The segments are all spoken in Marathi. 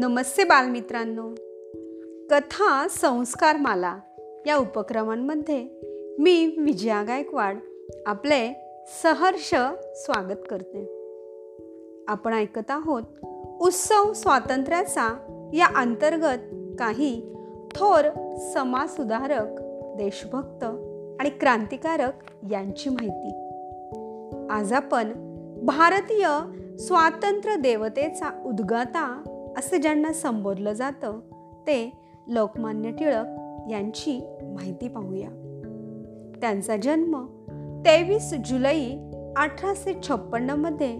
नमस्ते बालमित्रांनो. कथा संस्कार माला या उपक्रमांमध्ये मी विजया गायकवाड आपले सहर्ष स्वागत करते. आपण ऐकत आहोत उत्सव स्वातंत्र्याचा या अंतर्गत काही थोर समाजसुधारक देशभक्त आणि क्रांतिकारक यांची माहिती. आज आपण भारतीय स्वातंत्र्य देवतेचा उद्गाता असे ज्यांना संबोधलं जातं ते लोकमान्य टिळक यांची माहिती पाहूया. त्यांचा जन्म तेवीस जुलै अठराशे छप्पन्नमध्ये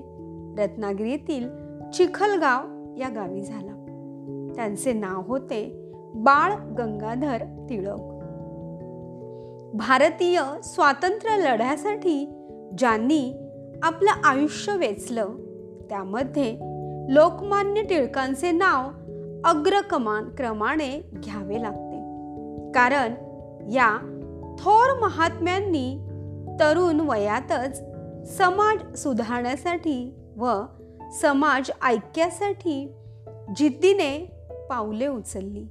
रत्नागिरीतील चिखलगाव या गावी झाला. त्यांचे नाव होते बाळ गंगाधर टिळक. भारतीय स्वातंत्र्य लढ्यासाठी ज्यांनी आपलं आयुष्य वेचलं त्यामध्ये लोकमान्य टिळकांचे नाव अग्रकमान क्रमाने घ्यावे लागते. कारण या थोर महात्म्यांनी तरुण वयातच समाज सुधारण्यासाठी व समाज ऐक्यासाठी जिद्दीने पावले उचलली.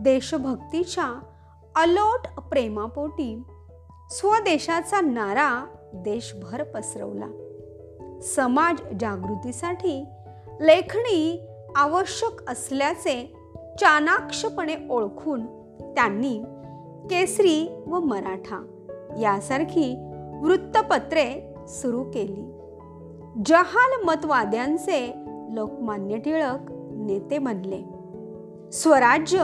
देशभक्तीच्या अलोट प्रेमापोटी स्वदेशाचा नारा देशभर पसरवला. समाज जागृतीसाठी लेखणी आवश्यक असल्याचे चाणाक्षपणे ओळखून त्यांनी केसरी व मराठा यासारखी वृत्तपत्रे सुरू केली. जहाल मतवाद्यांचे लोकमान्य टिळक नेते बनले. स्वराज्य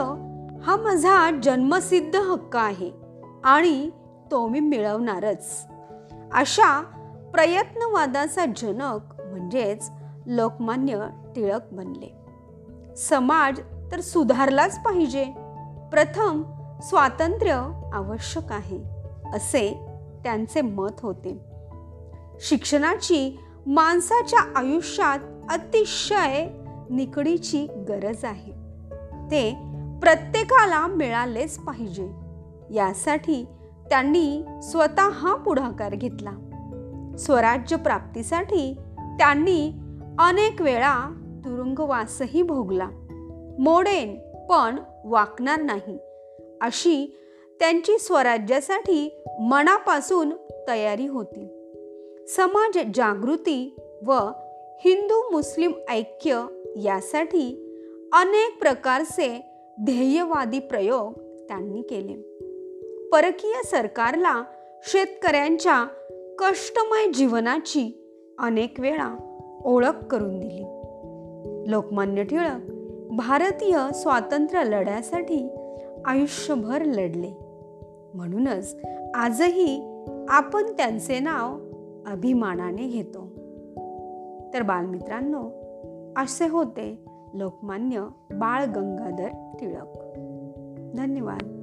हा माझा जन्मसिद्ध हक्क आहे आणि तो मी मिळवणारच. अशा प्रयत्नवादाचा जनक म्हणजेच लोकमान्य टिळक बनले. समाज तर सुधारलाच पाहिजे. प्रथम स्वातंत्र्य आवश्यक आहे असे त्यांचे मत होते. शिक्षणाची माणसाच्या आयुष्यात अतिशय निकडीची गरज आहे. ते प्रत्येकाला मिळालेच पाहिजे. यासाठी त्यांनी स्वतः पुढाकार घेतला. स्वराज्य प्राप्तीसाठी त्यांनी अनेक वेळा तुरुंगवासही भोगला. मोडेन पण वाकणार नाही. अशी त्यांची स्वराज्यासाठी मनापासून तयारी होती. समाज जागृती व हिंदू मुस्लिम ऐक्य यासाठी अनेक प्रकारचे ध्येयवादी प्रयोग त्यांनी केले. परकीय सरकारला शेतकऱ्यांच्या कष्टमय जीवनाची अनेक वेळा ओळख करून दिली. लोकमान्य टिळक भारतीय स्वातंत्र्य लढ्यासाठी आयुष्यभर लढले. म्हणूनच आजही आपण त्यांचे नाव अभिमानाने घेतो. तर बालमित्रांनो असे होते लोकमान्य बाळ गंगाधर टिळक. धन्यवाद.